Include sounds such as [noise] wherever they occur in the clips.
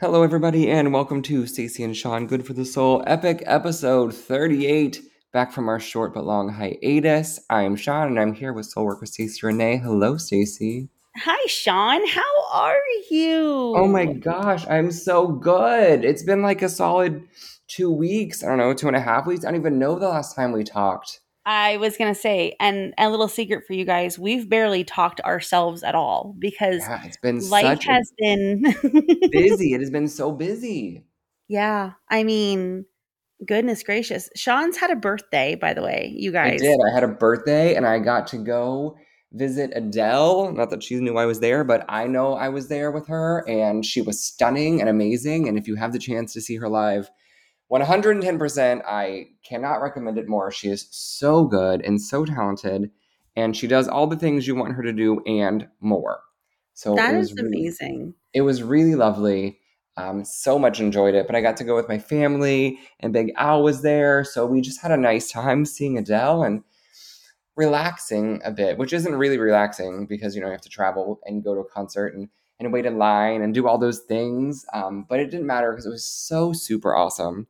Hello, everybody, and welcome to Stacy and Sean Good for the Soul Epic Episode 38. Back from our short but long hiatus. I am Sean, and I'm here with Soul Work with Stacy Renee. Hello, Stacy. Hi, Sean. How are you? Oh my gosh, I'm so good. It's been like a solid two weeks. I don't know, two and a half weeks. I don't even know the last time we talked. I was gonna say, and a little secret for you guys: we've barely talked ourselves at all because Yeah, it's been life has been [laughs] busy. It has been so busy. yeah, I mean, goodness gracious, Sean's had a birthday, by the way, you guys. I did. I had a birthday and I got to go visit Adele. Not that she knew I was there, but I know I was there with her and she was stunning and amazing. And if you have the chance to see her live, 110%, I cannot recommend it more. She is so good and so talented and she does all the things you want her to do and more. So That it is was really, amazing. it was really lovely. Um, so much enjoyed it, but I got to go with my family, and Big Al was there, so we just had a nice time seeing Adele and relaxing a bit, which isn't really relaxing because you know you have to travel and go to a concert and and wait in line and do all those things. Um, but it didn't matter because it was so super awesome.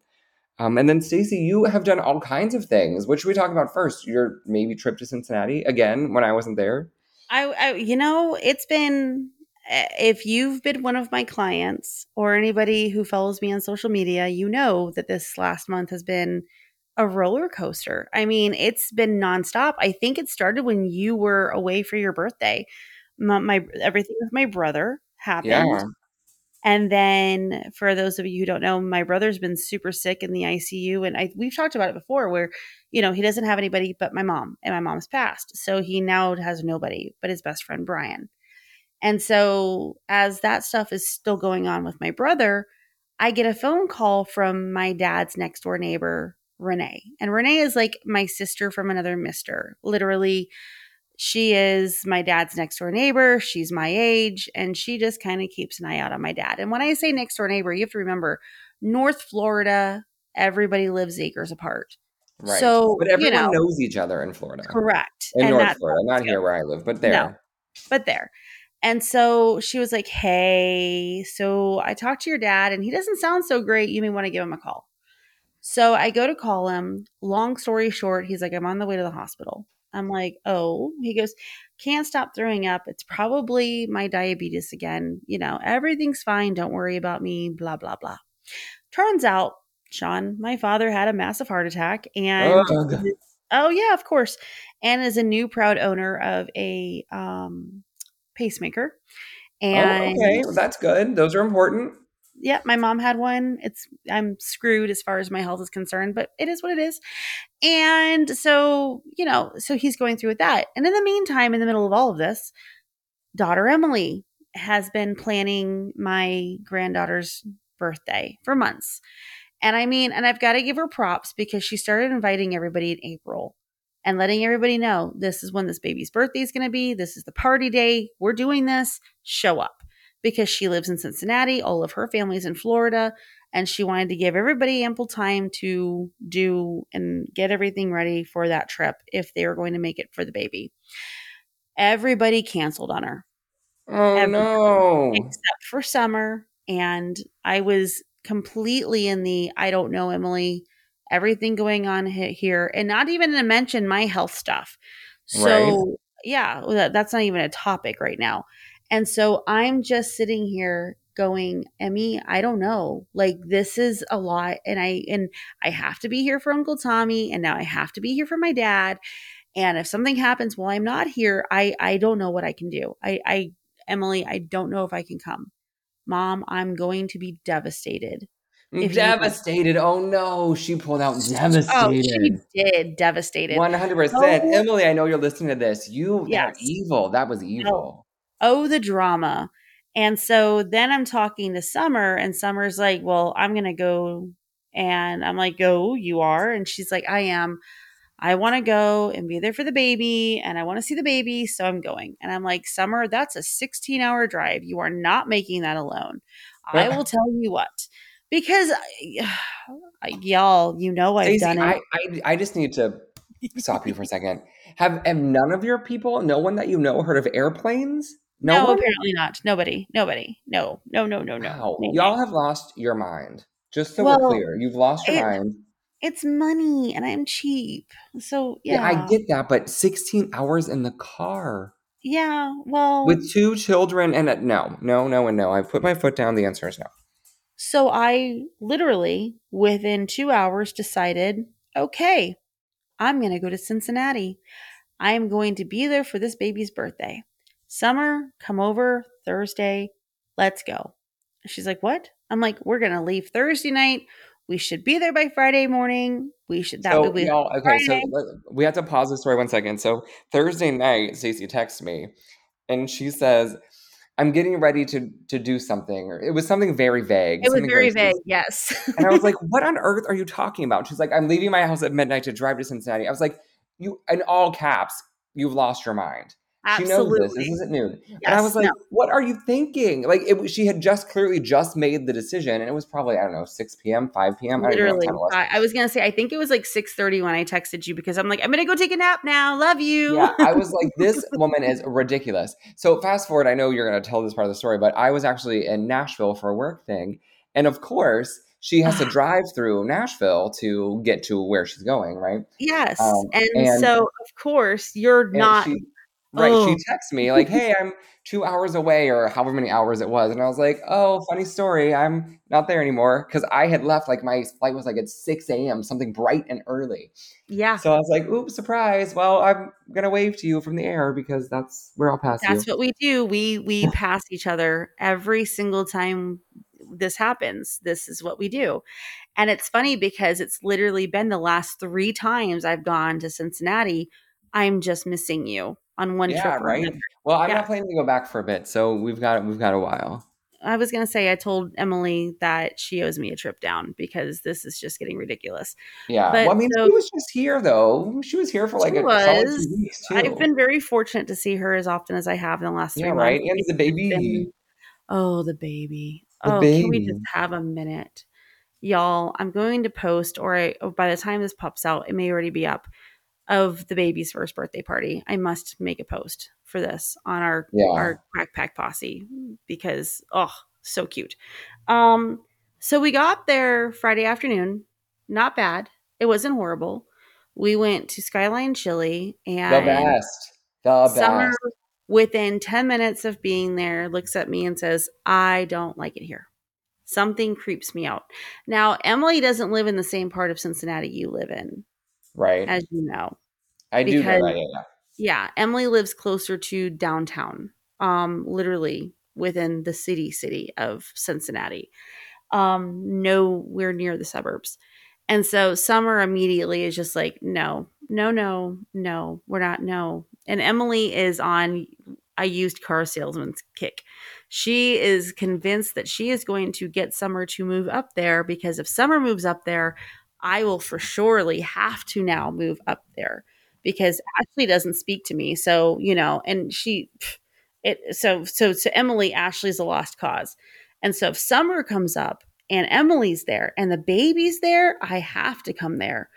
Um, and then Stacy, you have done all kinds of things. What should we talk about first? Your maybe trip to Cincinnati again when I wasn't there. I, I, you know, it's been. eh, If you've been one of my clients or anybody who follows me on social media, you know that this last month has been a roller coaster. I mean, it's been nonstop. I think it started when you were away for your birthday. My, my everything with my brother happened. Yeah, And then for those of you who don't know, my brother's been super sick in the ICU and I we've talked about it before where you know, he doesn't have anybody but my mom and my mom's passed. So he now has nobody but his best friend Brian. And so as that stuff is still going on with my brother, I get a phone call from my dad's next door neighbor, Renee. And Renee is like my sister from another mister. Literally she is my dad's next door neighbor. She's my age, and she just kind of keeps an eye out on my dad. And when I say next door neighbor, you have to remember North Florida, everybody lives acres apart. right. So, but you everyone know, knows each other in Florida, correct. in and North Florida, not here where I live, but there. No. there. but there. And so she was like, Hey, so I talked to your dad, and he doesn't sound so great. You may want to give him a call. So I go to call him. Long story short, he's like, I'm on the way to the hospital. I'm like, oh, he goes, can't stop throwing up. It's probably my diabetes again. You know, everything's fine. Don't worry about me, blah, blah, blah. Turns out, Sean, my father had a massive heart attack and Ugh. oh yeah, of course. And is a new proud owner of a um pacemaker. And oh, okay. Well, that's good. Those are important. Yeah, my mom had one. It's I'm screwed as far as my health is concerned, but it is what it is. And so, you know, so he's going through with that. And in the meantime, in the middle of all of this, daughter Emily has been planning my granddaughter's birthday for months. And I mean, and I've got to give her props because she started inviting everybody in April and letting everybody know this is when this baby's birthday is going to be. This is the party day. We're doing this. Show up because she lives in Cincinnati. All of her family's in Florida. And she wanted to give everybody ample time to do and get everything ready for that trip if they were going to make it for the baby. Everybody canceled on her Oh no. except for summer. And I was completely in the I don't know, Emily, everything going on here, and not even to mention my health stuff. So, Right. yeah, that- that's not even a topic right now. And so I'm just sitting here going, Emmy, I don't know. Like this is a lot and I and I have to be here for Uncle Tommy and now I have to be here for my dad. And if something happens while I'm not here, I I don't know what I can do. I I Emily, I don't know if I can come. Mom, I'm going to be devastated. I'm you devastated. Oh no, she pulled out devastated. Oh, she devastated. did devastated. One hundred percent. Oh. Emily, I know you're listening to this. You that Yes. evil. That was evil. Oh the drama. And so then i'm talking to summer and summer's like well i'm gonna go and i'm like go you are? And she's like i am. I want to go and be there for the baby and i want to see the baby so i'm going. And i'm like summer that's a 16 hour drive. You are not making that alone. I will tell you what. Because I- y'all you know i've Stacy, done it. I, I I just need to stop you for a second. [laughs] Have have none of your people, no one that you know, heard of airplanes? No, No, apparently not. Nobody. Nobody. No. No. No. No. No. Wow. Y'all have lost your mind. Just so Well, we're clear, you've lost your it- mind. It's money, and I'm cheap. So Yeah. yeah. I get that, but 16 hours in the car Yeah. Well. with two children and a, no, no, no, and no. I've put my foot down. The answer is no. So I literally, within two hours, decided okay, I'm going to go to Cincinnati. I am going to be there for this baby's birthday. Summer, come over Thursday. Let's go. She's like, What? I'm like, We're going to leave Thursday night. We should be there by Friday morning. We should, that so would be y'all, okay, so Friday. let- we have to pause this story one second. So Thursday night, Stacy texts me, and she says, "I'm getting ready to to do something." Or it was something very vague. It was very vague. specific. Yes. And I was like, [laughs] "What on earth are you talking about?" She's like, "I'm leaving my house at midnight to drive to Cincinnati." I was like, "You," in all caps, "You've lost your mind." She knows this. This isn't new. and I was like, no. "What are you thinking?" Like, it, she had just clearly just made the decision, and it was probably I don't know, six p.m., five p.m. I don't know what Literally, it was. I, I was gonna say I think it was like six thirty when I texted you because I'm like I'm gonna go take a nap now. Love you. Yeah, I was like, this woman is ridiculous. So fast forward, I know you're going to tell this part of the story, but I was actually in Nashville for a work thing, and of course, she has to [sighs] drive through Nashville to get to where she's going, right? yes, Um, and, and- so of course you're not. she, right? Oh. She texts me like, "Hey, I'm two hours away," or however many hours it was, and I was like, "Oh, funny story. I'm not there anymore because I had left. Like my flight was like at six a.m. Something bright and early." yeah, So I was like, "Oops, surprise! Well, I'm gonna wave to you from the air because that's where I'll pass you." that's what we do. We we pass each other every single time this happens. This is what we do, and it's funny because it's literally been the last three times I've gone to Cincinnati. I'm just missing you on one yeah, trip. right. Well, I'm Yeah. not planning to go back for a bit, so we've got we've got a while. I was going to say, I told Emily that she owes me a trip down because this is just getting ridiculous. Yeah. But well, I mean, so- she was just here though. She was here for like a was. weeks too. I've been very fortunate to see her as often as I have in the last three yeah, months. right. And the baby. been- oh, the baby. The oh, can we just have a minute? Y'all, I'm going to post, or I, oh, by the time this pops out, it may already be up, of the baby's first birthday party. I must make a post for this on our Yeah. our crack pack posse because oh so cute um so we got there friday afternoon not bad it wasn't horrible we went to skyline chili and The best. The summer best. within 10 minutes of being there looks at me and says i don't like it here something creeps me out now emily doesn't live in the same part of cincinnati you live in Right. as you know I do know that. Yeah, yeah. yeah, Emily lives closer to downtown, um, literally within the city city of Cincinnati, um, nowhere near the suburbs. And so Summer immediately is just like, no, no, no, no, we're not, no. And Emily is on a used car salesman's kick. She is convinced that she is going to get Summer to move up there because if Summer moves up there, I will for surely have to now move up there because Ashley doesn't speak to me. So, you know, and she it so so to Emily, Ashley's a lost cause. And so if summer comes up and Emily's there and the baby's there, I have to come there.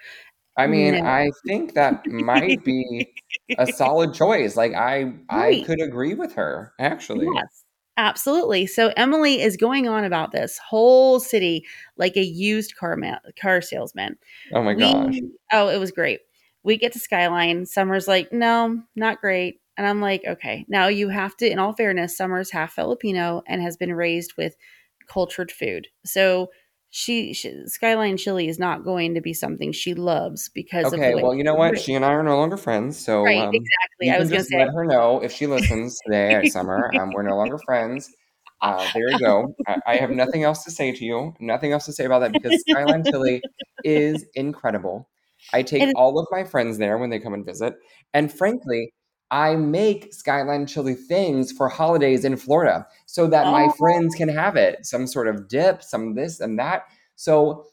I mean, No. I think that might be a [laughs] solid choice. Like I I could agree with her, actually. Yes. Absolutely. So Emily is going on about this whole city like a used car ma- car salesman. Oh my gosh. Oh, it was great. We get to Skyline. Summer's like, no, not great. And I'm like, okay. Now you have to, in all fairness, Summer's half Filipino and has been raised with cultured food. So she, she Skyline chili is not going to be something she loves because of Okay, well, you know what? She and I are no longer friends, so right, um, exactly. I was going to say, let her know if she listens [laughs] today at summer. Um, we're no longer friends. Uh, there you go. I, I have nothing else to say to you. Nothing else to say about that because Skyline Chili is incredible. I [laughs] take all of my friends there when they come and visit, and frankly, I make Skyline Chili things for holidays in Florida so that my Oh. friends can have it. Some sort of dip, some this and that. So,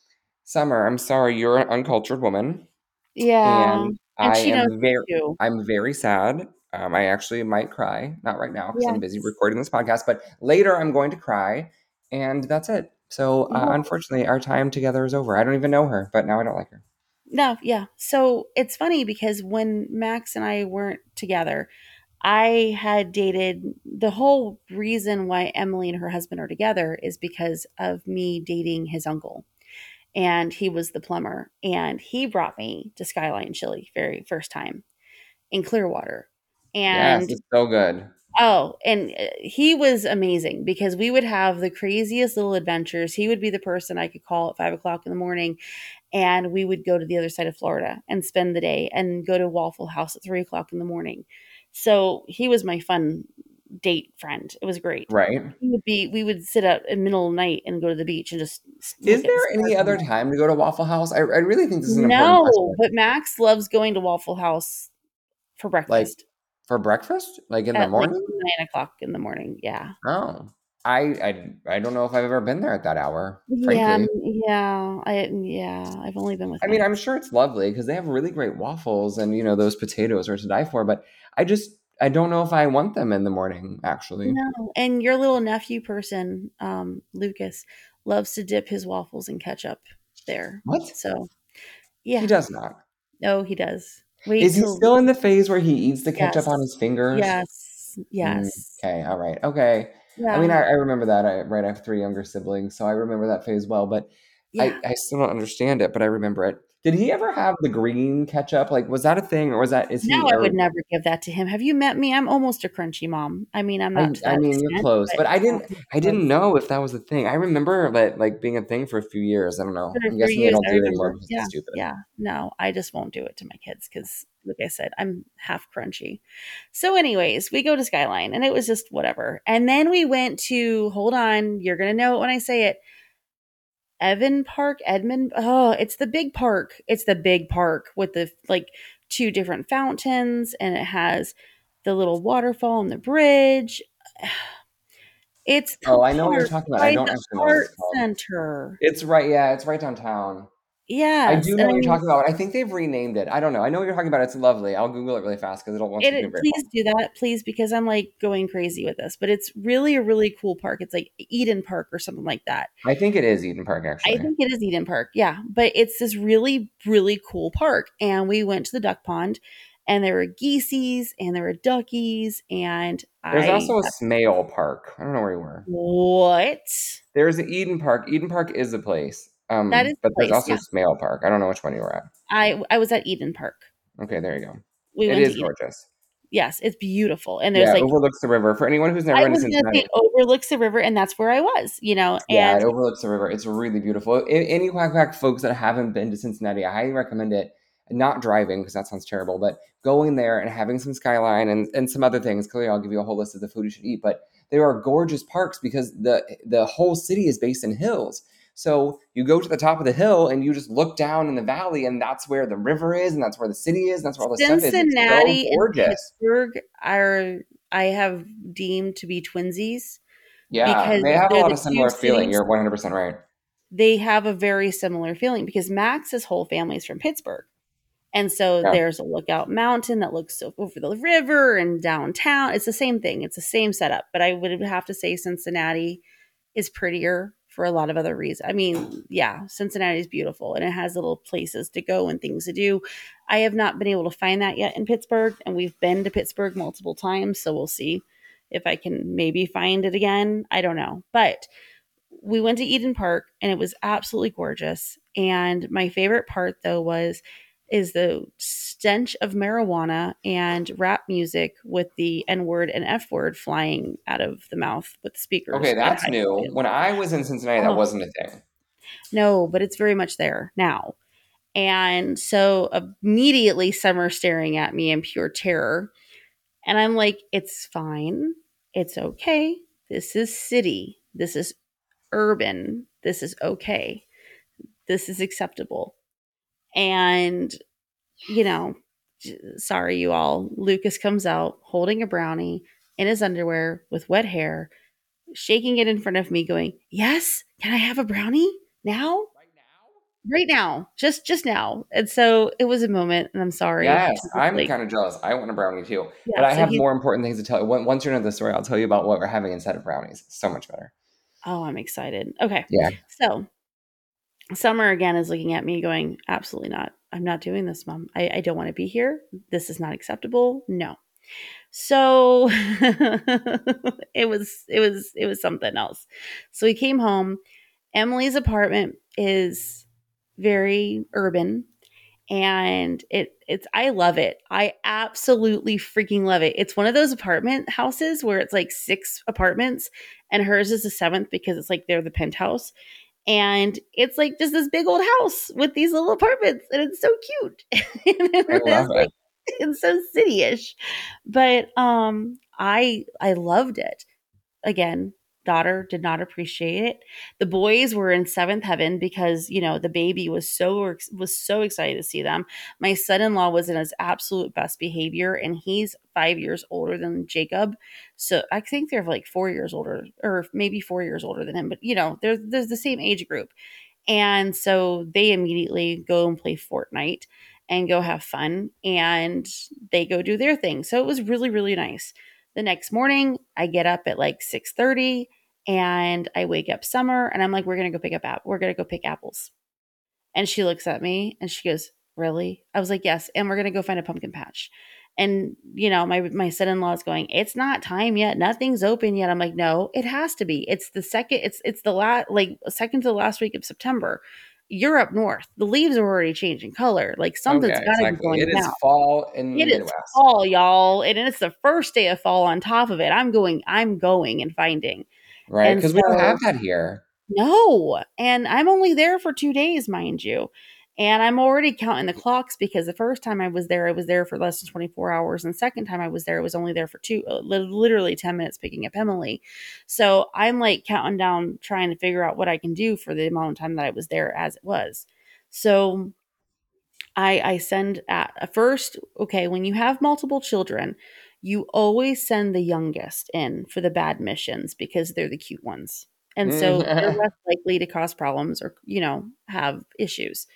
Summer, I'm sorry, you're an uncultured woman, yeah. and, and I she knows am very. too. I'm very sad. Um, I actually might cry. Not right now because I'm busy recording this podcast, but later I'm going to cry, and that's it. So uh, Oh. unfortunately, our time together is over. I don't even know her, but now I don't like her. No, yeah. So it's funny because when Max and I weren't together, I had dated the whole reason why Emily and her husband are together is because of me dating his uncle. And he was the plumber. And he brought me to Skyline Chili very first time in Clearwater. And yes, it's so good. Oh, and uh, he was amazing because we would have the craziest little adventures. He would be the person I could call at five o'clock in the morning, and we would go to the other side of Florida and spend the day and go to Waffle House at three o'clock in the morning. So he was my fun date friend. It was great. Right. He would be. We would sit up in the middle of the night and go to the beach and just. Is there any other time to go to Waffle House? I, I really think this is an no, but Max loves going to Waffle House for breakfast. Like for breakfast, like in At, the morning. like, nine o'clock in the morning. Yeah. oh, I, I I don't know if I've ever been there at that hour. Yeah, Frankly, yeah, I yeah, I've only been with. I mean. I'm sure it's lovely because they have really great waffles, and you know those potatoes are to die for. But I just I don't know if I want them in the morning. Actually, no, and your little nephew person, um, Lucas, loves to dip his waffles in ketchup there. what? So, yeah, He does not. no, he does. Wait Is he still in the phase where he eats the ketchup Yes. on his fingers? yes, yes, Okay. All right. Okay. Yeah. I mean, I, I remember that. I right. I have three younger siblings, so I remember that phase well. But yeah. I, I still don't understand it, but I remember it. Did he ever have the green ketchup? Like, was that a thing, or was that is he? no, I would never give that to him. Have you met me? I'm almost a crunchy mom. I mean, I'm I, not. I that mean, you're close, but I didn't. I didn't know if that was a thing. I remember that like being a thing for a few years. I don't know. I'm guessing they don't do it anymore Yeah, it's stupid. Yeah, no, I just won't do it to my kids because, like I said, I'm half crunchy. So, anyways, we go to Skyline and it was just whatever. And then we went to, hold on, you're going to know it when I say it. Evan Park, Edmund. Oh, it's the big park. It's the big park with the like two different fountains and it has the little waterfall and the bridge. [sighs] It's the Oh, I know what you're talking about. I don't the actually art center. It's right. Yeah, it's right downtown. Yes, I do know what you're talking about. I think they've renamed it. I don't know. I know what you're talking about. It's lovely. I'll Google it really fast because I don't want to It, do very please do that, please, because I'm like going crazy with this. But it's really a really cool park. It's like Eden Park or something like that. I think it is Eden Park Actually, I think it is Eden Park, yeah. But it's this really, really cool park. And we went to the duck pond, and there were geesees and there were duckies, and There's I also a Smale Park. I don't know where you were. what? There's an Eden Park. Eden Park is a place. Um, That is but a there's place, also yeah. Smale Park. I don't know which one you were at. I I was at Eden Park. Okay, there you go. We It went is to gorgeous. Yes, it's beautiful, and there's Yeah, like it overlooks the river. For anyone who's never I been to Cincinnati, say overlooks the river, and that's where I was. You know, yeah, and it overlooks the river. It's really beautiful. Any Quack Quack folks that haven't been to Cincinnati, I highly recommend it. Not driving because that sounds terrible, but going there and having some skyline and, and some other things. Clearly, I'll give you a whole list of the food you should eat. But there are gorgeous parks because the the whole city is based in hills. So you go to the top of the hill and you just look down in the valley, and that's where the river is, and that's where the city is, and that's where all the stuff is. Cincinnati so and gorgeous. Pittsburgh are I have deemed to be twinsies. Yeah, because they have a lot of similar feeling. You're 100 percent right. They have a very similar feeling because Max's whole family is from Pittsburgh. And so Yeah. there's a lookout mountain that looks over the river and downtown. It's the same thing. It's the same setup. But I would have to say Cincinnati is prettier for a lot of other reasons. I mean, yeah, Cincinnati is beautiful and it has little places to go and things to do. I have not been able to find that yet in Pittsburgh, and we've been to Pittsburgh multiple times, so we'll see if I can maybe find it again. I don't know. But we went to Eden Park and it was absolutely gorgeous. And my favorite part though was is the stench of marijuana and rap music with the N word and F word flying out of the mouth with the speakers. Okay, that's new. When I was in Cincinnati, that Oh. wasn't a thing. No, but it's very much there now. And so immediately Summer staring at me in pure terror. And I'm like, it's fine. It's okay. This is city. This is urban. This is okay. This is acceptable. And, you know, sorry, you all. Lucas comes out holding a brownie in his underwear with wet hair, shaking it in front of me, going, Yes, can I have a brownie now? Right now? right now just just now and so it was a moment and i'm sorry Yes, I'm like, kind of jealous. I want a brownie too, yeah, but I so have more important things to tell you. Once you're into the story, I'll tell you about what we're having instead of brownies. It's so much better. oh i'm excited okay Yeah. so summer again is looking at me going absolutely not i'm not doing this mom i, I don't want to be here this is not acceptable no So [laughs] it was it was it was something else. So we came home. Emily's apartment is very urban and it it's I love it. I absolutely freaking love it. It's one of those apartment houses where it's like six apartments and hers is the seventh because it's like they're the penthouse. And it's like just this big old house with these little apartments and it's so cute. [laughs] I love it. it's so cityish. But um I I loved it. Again, daughter did not appreciate it. The boys were in seventh heaven because you know the baby was so was so excited to see them. My son-in-law was in his absolute best behavior, and he's five years older than Jacob, so I think they're like four years older, or maybe four years older than him. But you know, they're they're the same age group, and so they immediately go and play Fortnite and go have fun, and they go do their thing. So it was really really nice. The next morning, I get up at like six thirty and I wake up Summer and I'm like, we're gonna go pick up app. We're gonna go pick apples. And she looks at me and she goes, Really? I was like, Yes, and we're gonna go find a pumpkin patch. And you know, my my son-in-law is going, It's not time yet, nothing's open yet. I'm like, No, it has to be. It's the second, it's it's the last like second to the last week of September. You're up north. The leaves are already changing color. Like something's Okay, gotta be exactly. going It is down. fall in the It is Midwest. fall, y'all, and it's the first day of fall on top of it. I'm going, I'm going and finding. Right, because we don't have that here. No. And I'm only there for two days, mind you. And I'm already counting the clocks because the first time I was there, I was there for less than 24 hours. And the second time I was there, I was only there for two, uh, literally 10 minutes picking up Emily. So I'm like counting down, trying to figure out what I can do for the amount of time that I was there as it was. So I, I send at first, okay, when you have multiple children, you always send the youngest in for the bad missions because they're the cute ones. And so mm. they're [laughs] less likely to cause problems or, you know, have issues.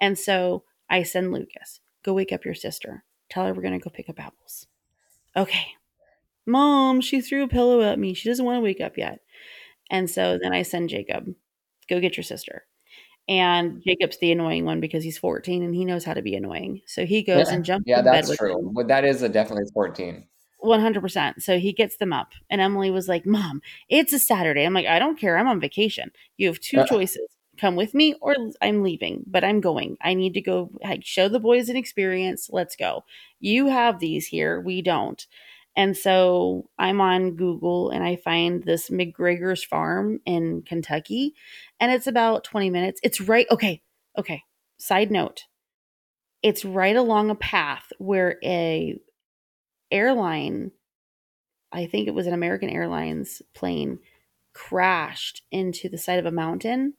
And so I send Lucas, go wake up your sister. Tell her we're going to go pick up apples. Okay. Mom, she threw a pillow at me. She doesn't want to wake up yet. And so then I send Jacob, go get your sister. And Jacob's the annoying one because he's 14 and he knows how to be annoying. So he goes and jumps yeah, in bed that's true. But that is a definitely 14. 100%. So he gets them up. And Emily was like, Mom, it's a Saturday. I'm like, I don't care. I'm on vacation. You have two Uh. [laughs] choices come with me or I'm leaving, but I'm going. I need to go like, show the boys an experience. Let's go. You have these here. We don't. And so I'm on Google and I find this McGregor's farm in Kentucky. And it's about 20 minutes. It's right. Okay. Okay. Side note it's right along a path where a airline, I think it was an American Airlines plane, crashed into the side of a mountain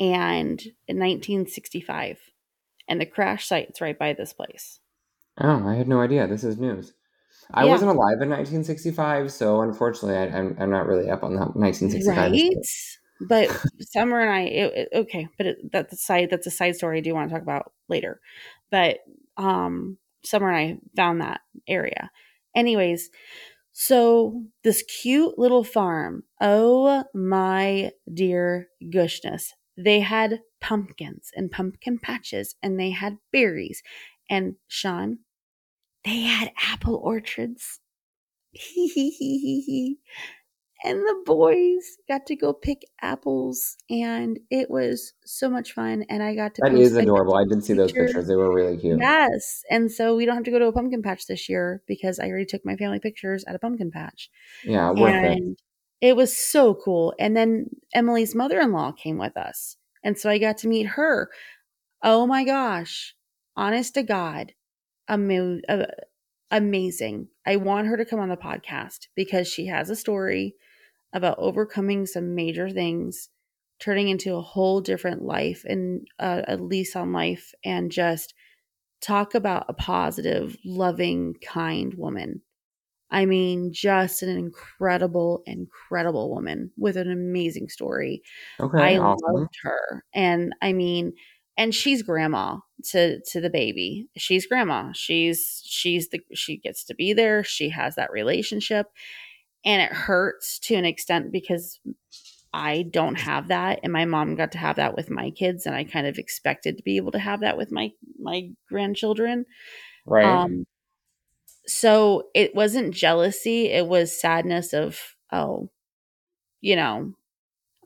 and in 1965. And the crash site's right by this place. Oh, I had no idea. This is news. I Yeah. wasn't alive in 1965, so unfortunately, I, I'm, I'm not really up on that 1965. Right? But Summer and I, it, it- okay, but it, that's a side that's a side story I do want to talk about later. But um, Summer and I found that area. Anyways, so this cute little farm. Oh my dear gushness. They had pumpkins and pumpkin patches and they had berries. And Sean, they had apple orchards. [laughs] and the boys got to go pick apples and it was so much fun and i got to That is adorable. I didn't see those pictures. They were really cute. Yes. And so we don't have to go to a pumpkin patch this year because I already took my family pictures at a pumpkin patch. Yeah, worth it. and it was so cool. And then Emily's mother in law came with us. And so I got to meet her. Oh my gosh. Honest to God. Ama- uh, amazing. I want her to come on the podcast because she has a story about overcoming some major things, turning into a whole different life and uh, a lease on life, and just talk about a positive, loving, kind woman. I mean, just an incredible, incredible woman with an amazing story. Okay, I awesome. loved her. And I mean, and she's grandma to to the baby. She's grandma. She's she's the she gets to be there. She has that relationship. And it hurts to an extent because I don't have that and my mom got to have that with my kids and I kind of expected to be able to have that with my my grandchildren. Right. Um so it wasn't jealousy, it was sadness of, oh, you know,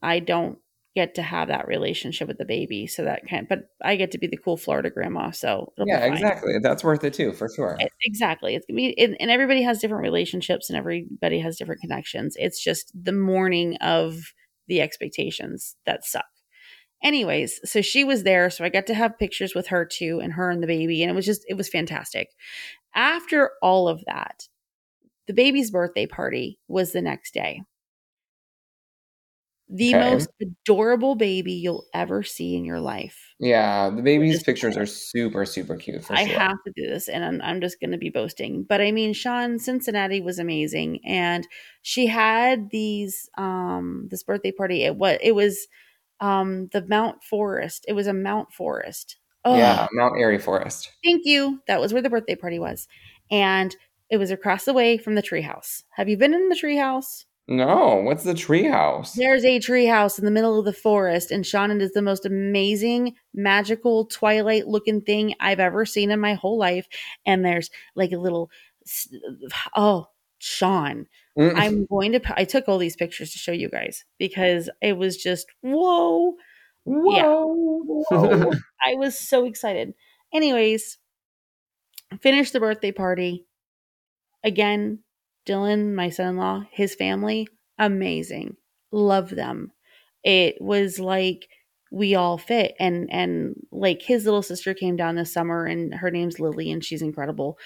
I don't get to have that relationship with the baby. So that kind but I get to be the cool Florida grandma. So Yeah, exactly. That's worth it too, for sure. E- Exactly. It's gonna be, and, and everybody has different relationships and everybody has different connections. It's just the morning of the expectations that suck. Anyways, so she was there. So I got to have pictures with her too, and her and the baby. And it was just, it was fantastic. After all of that, the baby's birthday party was the next day. The Okay. most adorable baby you'll ever see in your life. Yeah, the baby's pictures are super, super cute for I sure. have to do this, and I'm, I'm just going to be boasting. But I mean, Sean Cincinnati was amazing, and she had these um this birthday party. It was it was um the Mount Forest. It was a Mount Forest. Oh, Yeah, Mount Airy Forest. thank you. That was where the birthday party was, and it was across the way from the treehouse. Have you been in the treehouse? No, what's the treehouse? There's a treehouse in the middle of the forest, and Sean, it is the most amazing, magical, twilight looking thing I've ever seen in my whole life. And there's like a little, oh, Sean, Mm, I'm going to, I took all these pictures to show you guys because it was just, whoa, Whoa. whoa. [laughs] I was so excited. Anyways, finished the birthday party. Again, Dylan, my son in law, his family, amazing. Love them. It was like we all fit and and like his little sister came down this summer and her name's Lily and she's incredible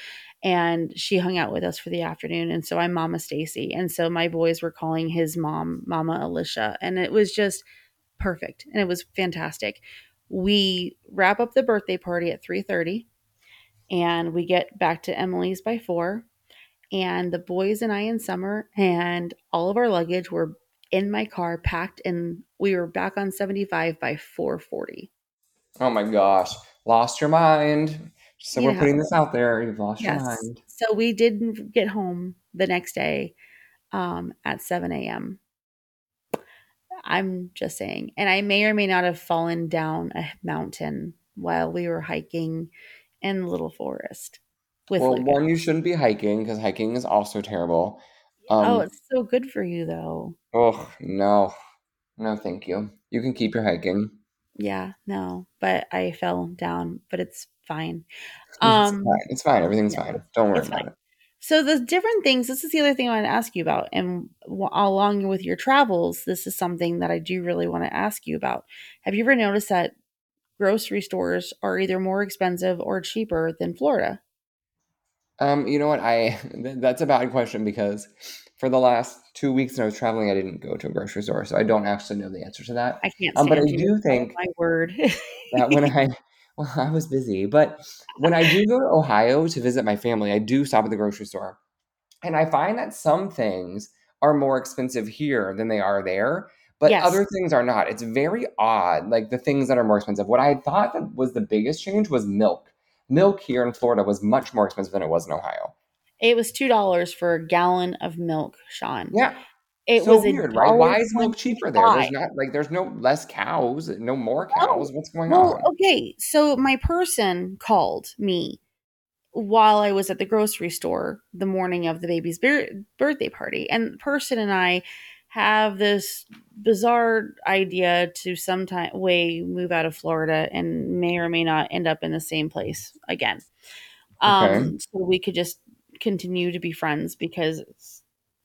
and she hung out with us for the afternoon and so I'm Mama Stacy and so my boys were calling his mom Mama Alicia and it was just perfect and it was fantastic. We wrap up the birthday party at 3:30 and we get back to Emily's by 4 and the boys and I in summer and all of our luggage were in my car packed and we were back on 75 by 440. oh my gosh. Lost your mind. So You we're know putting this out there. You've lost your mind. So we didn't get home the next day um, at 7 a.m. I'm just saying. And I may or may not have fallen down a mountain while we were hiking in the little forest with Well, one, you shouldn't be hiking because hiking is also terrible. Um, oh, it's so good for you though. oh, no. No, thank you. You can keep your hiking. Yeah, no, but I fell down, but it's fine. [laughs] It's Um, fine. It's fine. Everything's yeah, fine. Don't worry about fine. it. So the different things. This is the other thing I want to ask you about, and along with your travels, this is something that I do really want to ask you about. Have you ever noticed that grocery stores are either more expensive or cheaper than Florida? Um, you know what? I [laughs] that's a bad question because for the last two weeks when I was traveling, I didn't go to a grocery store, so I don't actually know the answer to that. I can't Um, but I do think my word. [laughs] that when I [laughs] well, I was busy, but when I do go to Ohio to visit my family, I do stop at the grocery store. And I find that some things are more expensive here than they are there, but Yes. other things are not. It's very odd, like the things that are more expensive. What I thought that was the biggest change was milk. Milk here in Florida was much more expensive than it was in Ohio. it was two dollars for a gallon of milk, Sean. Yeah, It so was weird, right? Why is milk cheaper there? There's not like there's no less cows, no more cows. What's going Well, on? okay. So my person called me while I was at the grocery store the morning of the baby's birthday party. And the person and I have this bizarre idea to sometime way move out of Florida and may or may not end up in the same place again. Okay. Um, so we could just continue to be friends because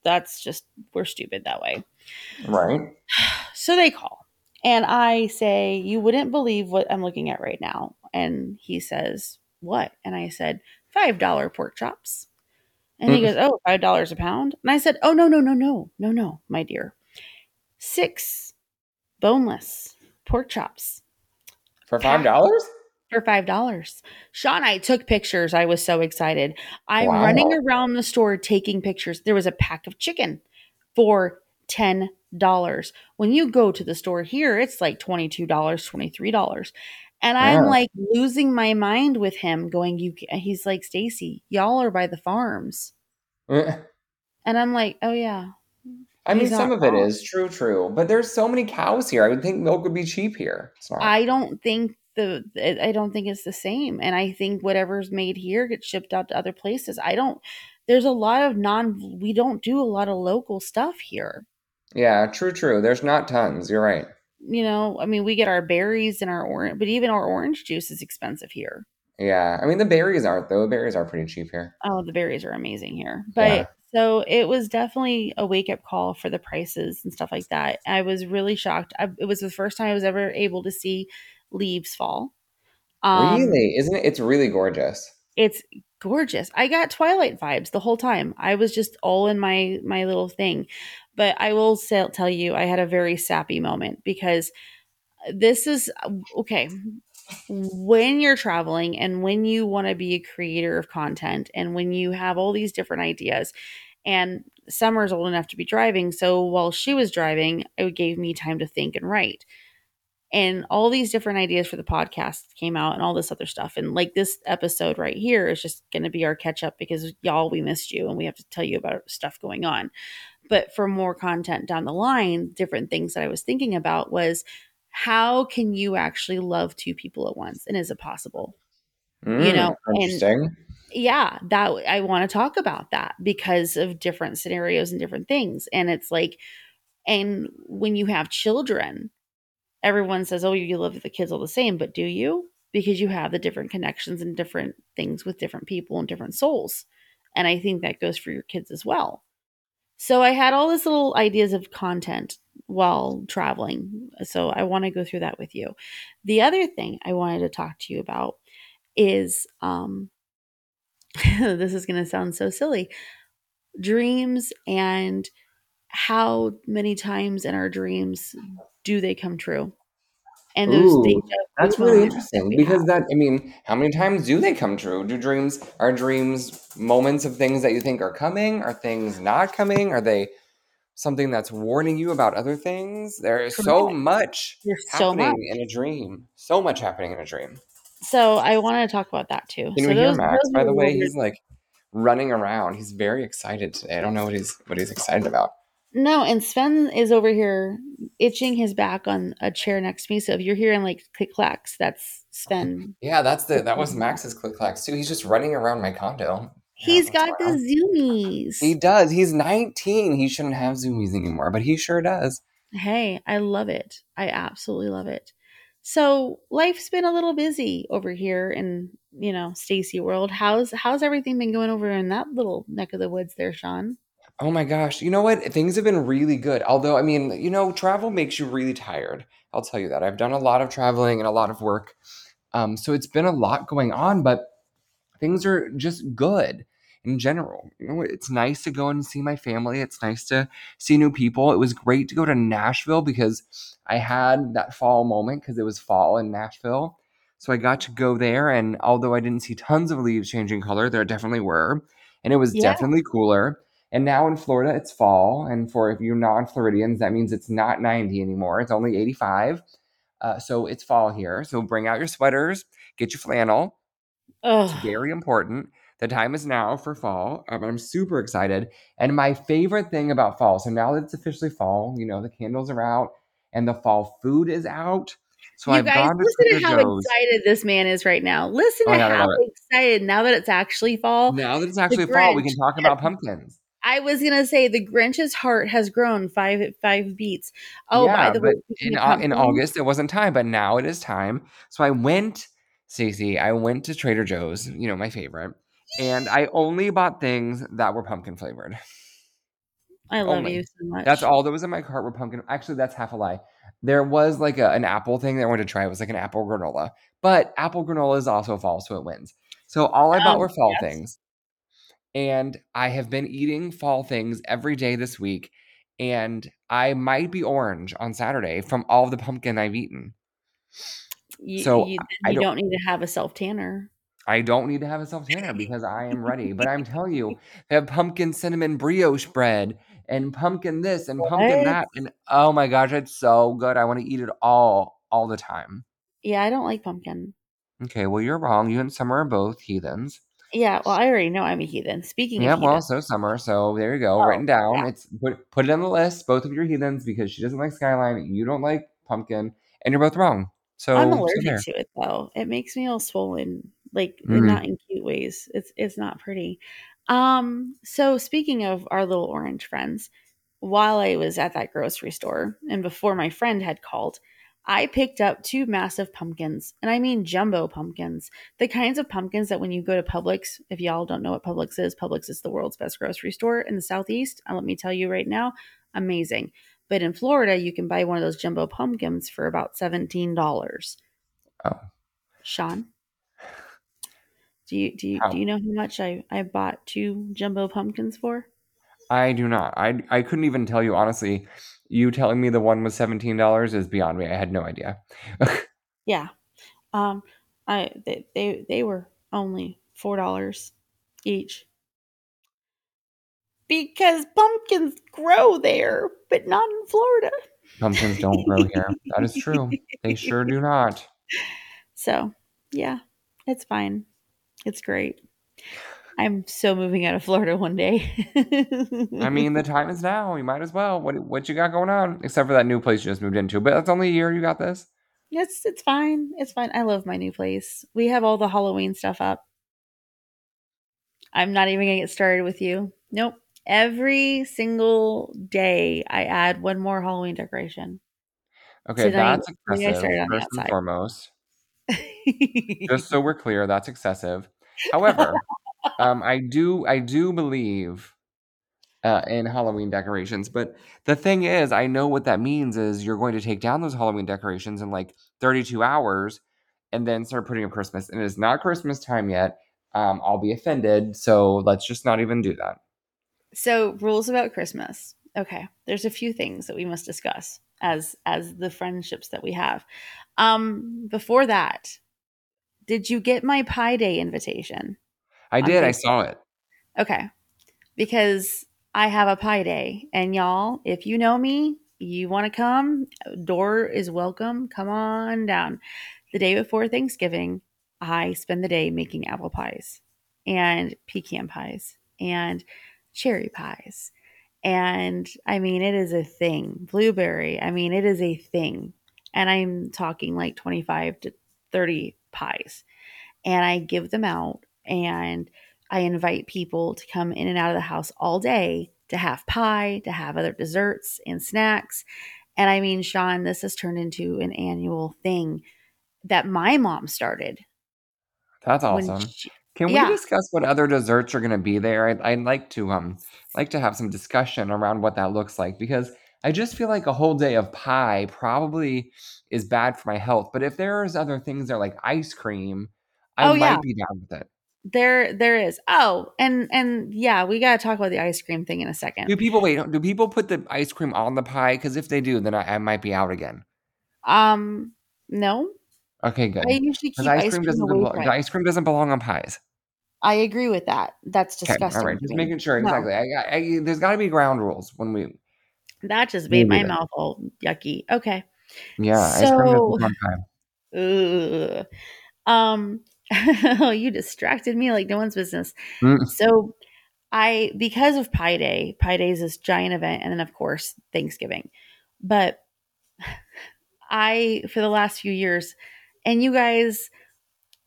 that's just we're stupid that way. Right? [sighs] So they call and I say, You wouldn't believe what I'm looking at right now. And he says, What? And I said, $5 pork chops. And he goes, Oh, $5 a pound? And I said, Oh, no, no, no, no, no, no, my dear. Six boneless pork chops For five dollars? for $5. Sean, I took pictures. I was so excited. I'm Wow. running around the store taking pictures. There was a pack of chicken for $10. When you go to the store here, it's like $22, $23. And I'm Yeah. like losing my mind with him going, you, he's like, Stacy, y'all are by the farms. Eh. And I'm like, oh yeah. I mean, some of it wrong. is true, true, but there's so many cows here. I would think milk would be cheap here. I don't think the I don't think it's the same. And I think whatever's made here gets shipped out to other places. I don't there's a lot of non we don't do a lot of local stuff here. Yeah, true, true. There's not tons. You're right. You know, I mean, we get our berries and our orange, but even our orange juice is expensive here. Yeah, I mean the berries aren't though. The berries are pretty cheap here. Oh, the berries are amazing here. But Yeah. so it was definitely a wake up call for the prices and stuff like that. I was really shocked. I, it was the first time I was ever able to see leaves fall. Um, really? Isn't it? It's really gorgeous. It's gorgeous. I got Twilight vibes the whole time. I was just all in my my little thing. But I will say, tell you, I had a very sappy moment because uh, this is uh, okay. When you're traveling and when you want to be a creator of content and when you have all these different ideas, and Summer's old enough to be driving, so while she was driving, it gave me time to think and write and all these different ideas for the podcast came out and all this other stuff and like this episode right here is just going to be our catch up because y'all we missed you and we have to tell you about stuff going on but for more content down the line different things that i was thinking about was how can you actually love two people at once and is it possible? Mm, know, and- interesting. yeah that i want to talk about that because of different scenarios and different things and it's like and when you have children everyone says oh you love the kids all the same but do you? Because you have the different connections and different things with different people and different souls and i think that goes for your kids as well so i had all these little ideas of content while traveling so i want to go through that with you. The other thing i wanted to talk to you about is um [laughs] this is going to sound so silly dreams and how many times in our dreams do they come true and those Ooh, That's really interesting because have. that I mean, how many times do they come true? Do dreams are dreams moments of things that you think are coming? Are things not coming? Are they something that's warning you about other things? There is so much There's so happening much. in a dream. So much happening in a dream. So I wanted to talk about that too. Can so we hear Max? By the way, he's like running around. He's very excited today. I don't know what he's what he's excited about. No, and Sven is over here itching his back on a chair next to me. So if you're hearing like click clacks, that's Sven. Yeah, that's the that was Max's click clacks too. He's just running around my condo. He's Yeah, got the zoomies. He does. He's 19. He shouldn't have zoomies anymore, but he sure does. Hey, I love it. I absolutely love it. So life's been a little busy over here in you know Stacy World. How's how's everything been going over in that little neck of the woods there, Sean? Oh my gosh. You know what? Things have been really good. Although, I mean, you know, travel makes you really tired. I'll tell you that. I've done a lot of traveling and a lot of work. Um, so it's been a lot going on, but things are just good in general. You know, it's nice to go and see my family. It's nice to see new people. It was great to go to Nashville because I had that fall moment because it was fall in Nashville. So I got to go there, and although I didn't see tons of leaves changing color, there definitely were, and it was Yeah. definitely cooler. And now in Florida, it's fall, and for if you're non-Floridians, that means it's not 90 anymore; it's only 85. Uh, so it's fall here. So bring out your sweaters, get your flannel. Oh, It's very important. The time is now for fall. Um, I'm super excited. And my favorite thing about fall, so now that it's officially fall, you know, the candles are out and the fall food is out. So you I've guys, gone to listen to how Joe's. excited this man is right now. Listen Oh to I how excited now that it's actually fall. Now that it's actually fall, we can talk about pumpkins. I was gonna say the Grinch's heart has grown five five beats. Oh, by the way, in, in August, it wasn't time, but now it is time. So I went, Stacy, I went to Trader Joe's, you know, my favorite, and I only bought things that were pumpkin flavored. I love only. you so much. That's all that was in my cart were pumpkin. Actually, that's half a lie. There was like a, an apple thing that I wanted to try. It was like an apple granola, but apple granola is also fall, so it wins. So all I bought Um, were fall yes. things, and I have been eating fall things every day this week, and I might be orange on Saturday from all the pumpkin I've eaten. You, so you, I don't- don't need to have a self tanner. I don't need to have a self tanner [laughs] because I am ready. But I'm telling you, they have pumpkin cinnamon brioche bread and pumpkin this and pumpkin What? that, and oh my gosh, it's so good. I want to eat it all all the time. Yeah, I don't like pumpkin. Okay, well you're wrong. You and Summer are both heathens. Yeah, well, I already know I'm a heathen. Speaking Yeah, of well, heathens, so Summer. So there you go, Oh, written down. yeah. It's put put it on the list. Both of your heathens because she doesn't like Skyline. You don't like pumpkin, and you're both wrong. So I'm allergic to it though. It makes me all swollen, like Mhm. not in cute ways. It's it's not pretty. Um, so speaking of our little orange friends, while I was at that grocery store and before my friend had called, I picked up two massive pumpkins, and I mean jumbo pumpkins. The kinds of pumpkins that when you go to Publix, if y'all don't know what Publix is, Publix is the world's best grocery store in the Southeast. And let me tell you right now, amazing. But in Florida, you can buy one of those jumbo pumpkins for about $17. Oh. Sean, do you do you How? do you know how much I, I bought two jumbo pumpkins for? I do not. I I couldn't even tell you honestly. You telling me the one was seventeen dollars is beyond me. I had no idea. [laughs] Yeah. Um I they they, they were only four dollars each. Because pumpkins grow there, but not in Florida. Pumpkins don't grow here. That is true. They sure do not. [laughs] So yeah, it's fine. It's great. I'm so moving out of Florida one day. [laughs] I mean, the time is now. You might as well. What what you got going on? Except for that new place you just moved into. But that's only a year you got this. Yes, it's fine. It's fine. I love my new place. We have all the Halloween stuff up. I'm not even gonna get started with you. Nope. Every single day I add one more Halloween decoration. Okay, Tonight- that's I excessive. started on the First and foremost, [laughs] just so we're clear, that's excessive. However, [laughs] um, I do I do believe uh, in Halloween decorations, but the thing is, I know what that means is you're going to take down those Halloween decorations in like 32 hours, and then start putting up Christmas. And it is not Christmas time yet. Um, I'll be offended, so let's just not even do that. So, rules about Christmas. Okay, there's a few things that we must discuss as as the friendships that we have. Um, before that, did you get my Pi Day invitation? I did. I saw it. Okay, because I have a pie Day, and y'all, if you know me, you want to come, door is welcome. Come on down. The day before Thanksgiving, I spend the day making apple pies and pecan pies and cherry pies. And I mean, it is a thing. Blueberry, I mean, it is a thing. And I'm talking like 25 to 30 pies. And I give them out and I invite people to come in and out of the house all day to have pie, to have other desserts and snacks. And I mean, Sean, this has turned into an annual thing that my mom started. That's awesome. she- Can yeah. we discuss what other desserts are going to be there? I'd, I'd like to um like to have some discussion around what that looks like because I just feel like a whole day of pie probably is bad for my health. But if there's other things there like ice cream, I Oh, might yeah. be down with it. There, there is. Oh, and and yeah, we got to talk about the ice cream thing in a second. Do people wait? Do people put the ice cream on the pie? Because if they do, then I, I might be out again. Um, no, Okay, good. I usually keep ice, ice cream cream doesn't away belo- from the it. ice cream doesn't belong on pies. I agree with that. That's Okay, disgusting. all right, just making sure. No. Exactly. I, I, I, there's got to be ground rules when we. That just made my mouth all yucky. Okay. Yeah, ice cream So- doesn't belong on pie. [laughs] Ugh. Um, [laughs] oh, you distracted me like no one's business. Mm. So, I because of Pi Day, Pi Day is this giant event, and then of course Thanksgiving. But [sighs] I, for the last few years, and you guys,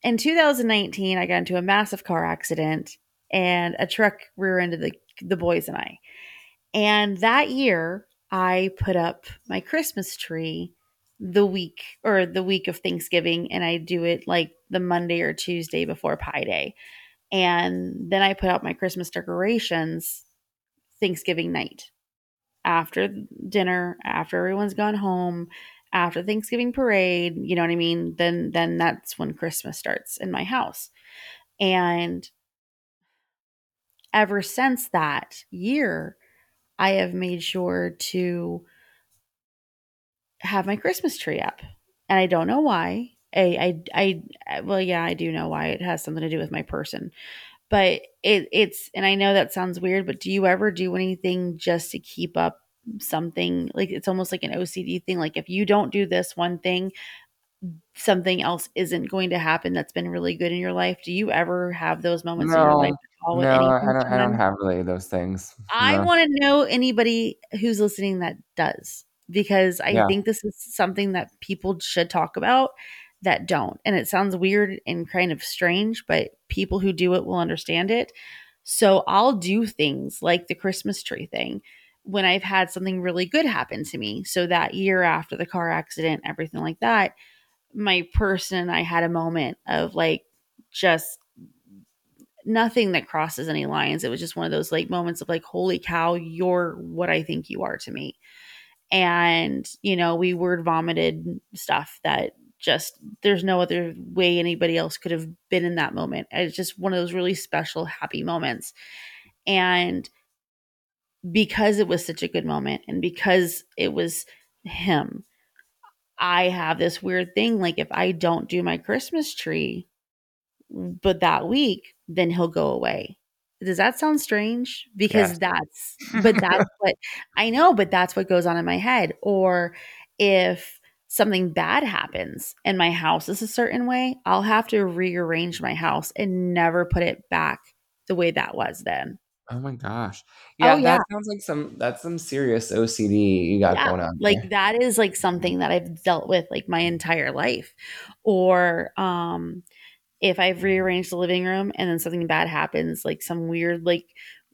in 2019, I got into a massive car accident, and a truck rear-ended the the boys and I. And that year, I put up my Christmas tree the week or the week of Thanksgiving, and I do it like the Monday or Tuesday before Pi Day. And then I put out my Christmas decorations Thanksgiving night after dinner, after everyone's gone home, after Thanksgiving parade, you know what I mean? Then then that's when Christmas starts in my house. And ever since that year, I have made sure to have my Christmas tree up. And I don't know why. I, I, I, well, yeah, I do know why. It has something to do with my person. But it, it's, and I know that sounds weird, but do you ever do anything just to keep up something? Like it's almost like an OCD thing. Like if you don't do this one thing, something else isn't going to happen that's been really good in your life. Do you ever have those moments in your No, life? No, I don't. I don't have really those things. I No. want to know anybody who's listening that does because I Yeah. think this is something that people should talk about that don't. And it sounds weird and kind of strange, but people who do it will understand it. So I'll do things like the Christmas tree thing when I've had something really good happen to me. So that year after the car accident, everything like that, my person and I had a moment of like just nothing that crosses any lines. It was just one of those like moments of like, holy cow, you're what I think you are to me. And, you know, we word vomited stuff that just there's no other way anybody else could have been in that moment. It's just one of those really special, happy moments. And because it was such a good moment and because it was him, I have this weird thing like if I don't do my Christmas tree, but that week, then he'll go away. Does that sound strange? Because Yes. that's, [laughs] but that's what I know, but that's what goes on in my head. Or if something bad happens and my house is a certain way, I'll have to rearrange my house and never put it back the way that was then. Oh my gosh. Yeah, Oh, yeah. that sounds like some that's some serious OCD you got Yeah, going on. like there. that is like something that I've dealt with like my entire life. Or um if I've rearranged the living room and then something bad happens, like some weird like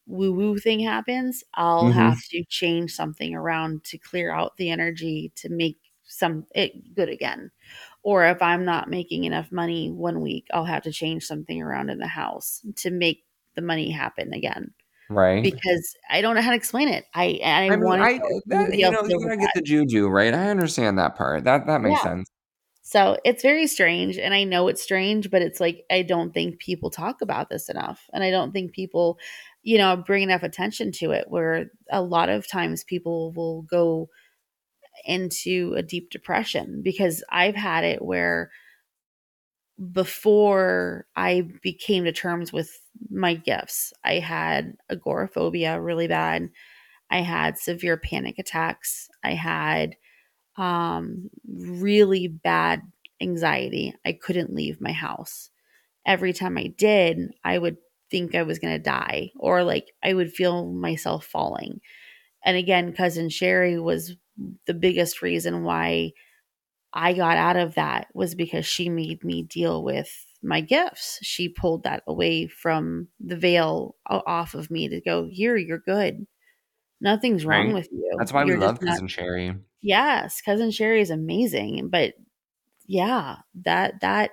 woo woo thing happens, I'll Mhm. have to change something around to clear out the energy to make some it good again. Or if I'm not making enough money one week, I'll have to change something around in the house to make the money happen again Right. because I don't know how to explain it. I I, I mean, want I to that, you know, you get the juju, right? I understand that part. That that makes Yeah. sense. So it's very strange. And I know it's strange, but it's like, I don't think people talk about this enough. And I don't think people, you know, bring enough attention to it, where a lot of times people will go into a deep depression because I've had it where before I became to terms with my gifts, I had agoraphobia really bad. I had severe panic attacks. I had um, really bad anxiety. I couldn't leave my house. Every time I did, I would think I was going to die or like I would feel myself falling. And again, cousin Sherry was the biggest reason why I got out of that was because she made me deal with my gifts. She pulled that away from the veil off of me to go, here, you're good. Nothing's wrong Right. with you. That's why we You're love not Cousin Sherry. Yes, cousin Sherry is amazing, but yeah, that that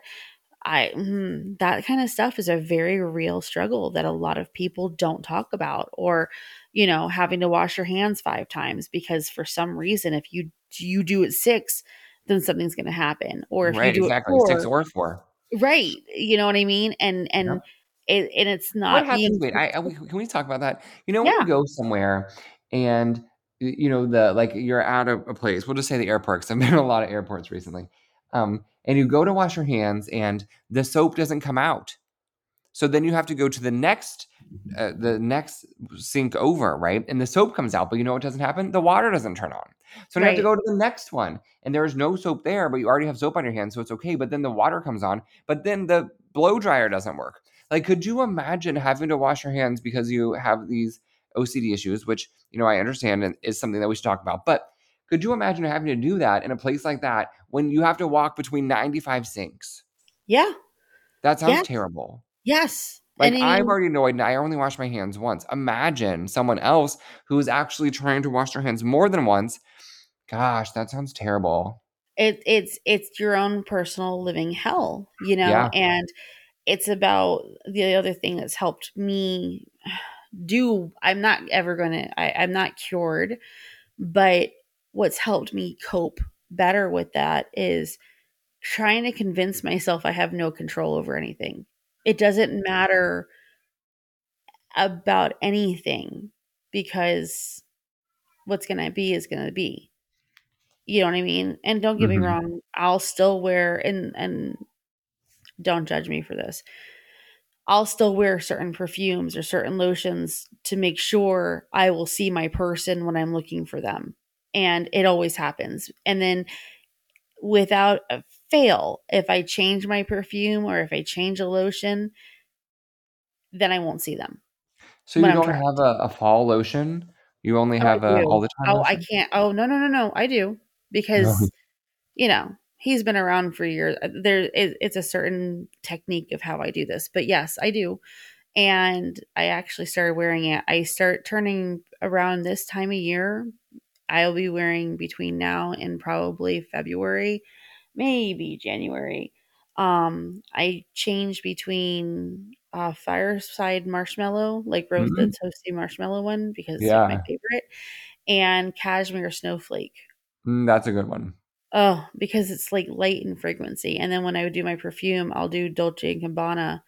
I mm, that kind of stuff is a very real struggle that a lot of people don't talk about or you know, having to wash your hands 5 times because for some reason if you you do it 6, then something's going to happen or if Right, you do exactly. it 6 4, or 4. right, you know what I mean? And and Yep. it and it's What not happens being wait, I I can we talk about that? You know, when Yeah. you go somewhere and you know, the like, you're at a a place, we'll just say the airport 'cause [laughs] I've been to a lot of airports recently, um, and you go to wash your hands and the soap doesn't come out. So then you have to go to the next uh, the next sink over, right? And the soap comes out, but you know what doesn't happen? The water doesn't turn on. So now you have to go to the next one, and there's no soap there, but you already have soap on your hands, so it's okay, but then the water comes on, but then the blow dryer doesn't work. Like, could you imagine having to wash your hands because you have these OCD issues, which, you know, I understand is something that we should talk about, but could you imagine having to do that in a place like that when you have to walk between 95 sinks? Yeah. That sounds terrible. Yes. Like, And I I'm mean already annoyed and I only wash my hands once. Imagine someone else who's actually trying to wash their hands more than once. Gosh, that sounds terrible. it it's it's your own personal living hell, you know? Yeah. And it's about the other thing that's helped me do I'm not ever gonna I, I'm not cured, but what's helped me cope better with that is trying to convince myself I have no control over anything. It doesn't matter about anything because what's gonna be is gonna be. You know what I mean? And don't get me Mhm. wrong, I'll still wear and and don't judge me for this. I'll still wear certain perfumes or certain lotions to make sure I will see my person when I'm looking for them. And it always happens. And then without a fail, if I change my perfume or if I change a lotion, then I won't see them So you don't have a a fall lotion You only Oh, have a all the time Oh, I can't. Oh, no, no, no, no. I do [laughs] because you know he's been around for years. Uh, There, it, it's a certain technique of how I do this, but yes, I do. And I actually started wearing it. I start turning around this time of year. I'll be wearing between now and probably February, maybe January. Um, I change between uh, fireside marshmallow, like roast the Mhm. toasty marshmallow one because it's like my favorite, and cashmere snowflake. Mm, that's a good one. Oh, because it's like light in frequency. And then when I would do my perfume, I'll do Dolce and Gabbana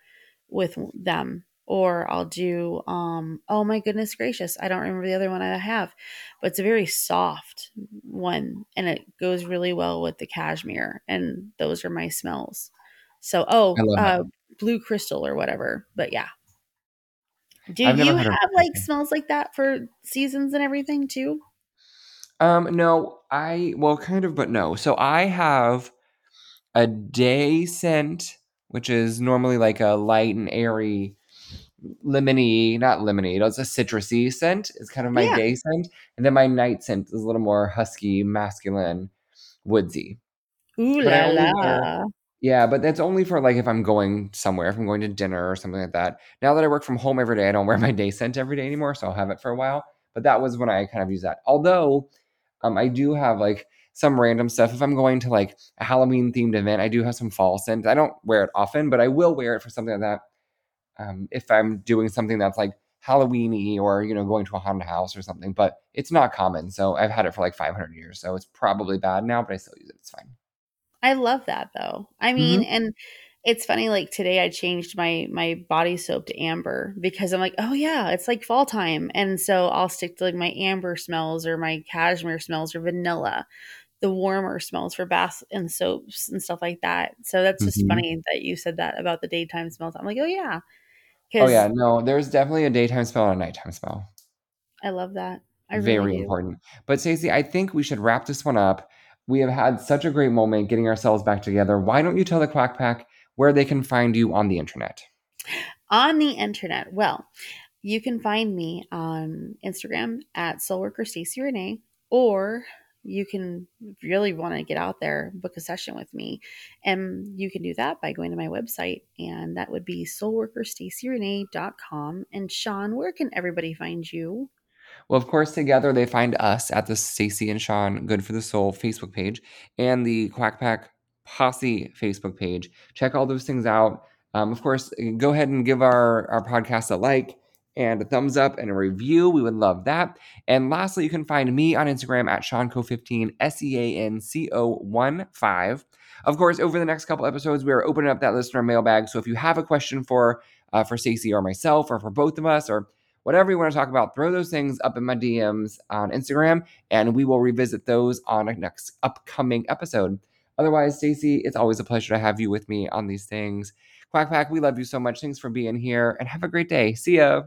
with them. Or I'll do um oh my goodness gracious, I don't remember the other one I have, but it's a very soft one and it goes really well with the cashmere and those are my smells. So oh, uh blue crystal or whatever. But yeah. Do I've you have like smells like that for seasons and everything too? Um, no, I well, kind of, but no. So I have a day scent, which is normally like a light and airy lemony, not lemony, it's a citrusy scent. It's kind of my Yeah. day scent. And then my night scent is a little more husky, masculine, woodsy. Ooh But la wear la. yeah, but that's only for like if I'm going somewhere, if I'm going to dinner or something like that. Now that I work from home every day, I don't wear my day scent every day anymore, so I'll have it for a while. But that was when I kind of use that. Although, um, I do have like some random stuff. If I'm going to like a Halloween themed event, I do have some fall scent. I don't wear it often, but I will wear it for something like that. Um, if I'm doing something that's like Halloweeny or you know going to a haunted house or something, but it's not common. So I've had it for like 500 years, so it's probably bad now, but I still use it. It's fine. I love that though. I mean, Mhm. and it's funny like today I changed my my body soap to amber because I'm like, "Oh yeah, it's like fall time." And so I'll stick to like my amber smells or my cashmere smells or vanilla, the warmer smells for baths and soaps and stuff like that. So that's just Mhm. funny that you said that about the daytime smells. I'm like, "Oh yeah." Oh yeah, no, there's definitely a daytime smell and a nighttime smell. I love that. I really Very do. important. But Stacy, I think we should wrap this one up. We have had such a great moment getting ourselves back together. Why don't you tell the Quack Pack where they can find you on the internet? On the internet, well, you can find me on Instagram at Soulworker Stacy Renee, or you can really want to get out there, book a session with me. And you can do that by going to my website, and that would be soulworkerstacyrenee.com. And Sean, where can everybody find you? Well, of course, together they find us at the Stacy and Sean Good for the Soul Facebook page and the Quack Pack Posse Facebook page. Check all those things out. Um, of course, go ahead and give our, our podcast a like and a thumbs up and a review. We would love that. And lastly, you can find me on Instagram at Seanco15, S E A N C O 1 5. Of course, over the next couple episodes, we are opening up that listener mailbag. So if you have a question for uh, for Stacy or myself, or for both of us, or whatever you want to talk about, throw those things up in my DMs on Instagram, and we will revisit those on a next upcoming episode. Otherwise, Stacy, it's always a pleasure to have you with me on these things. Quack Pack, we love you so much. Thanks for being here, and have a great day. See ya.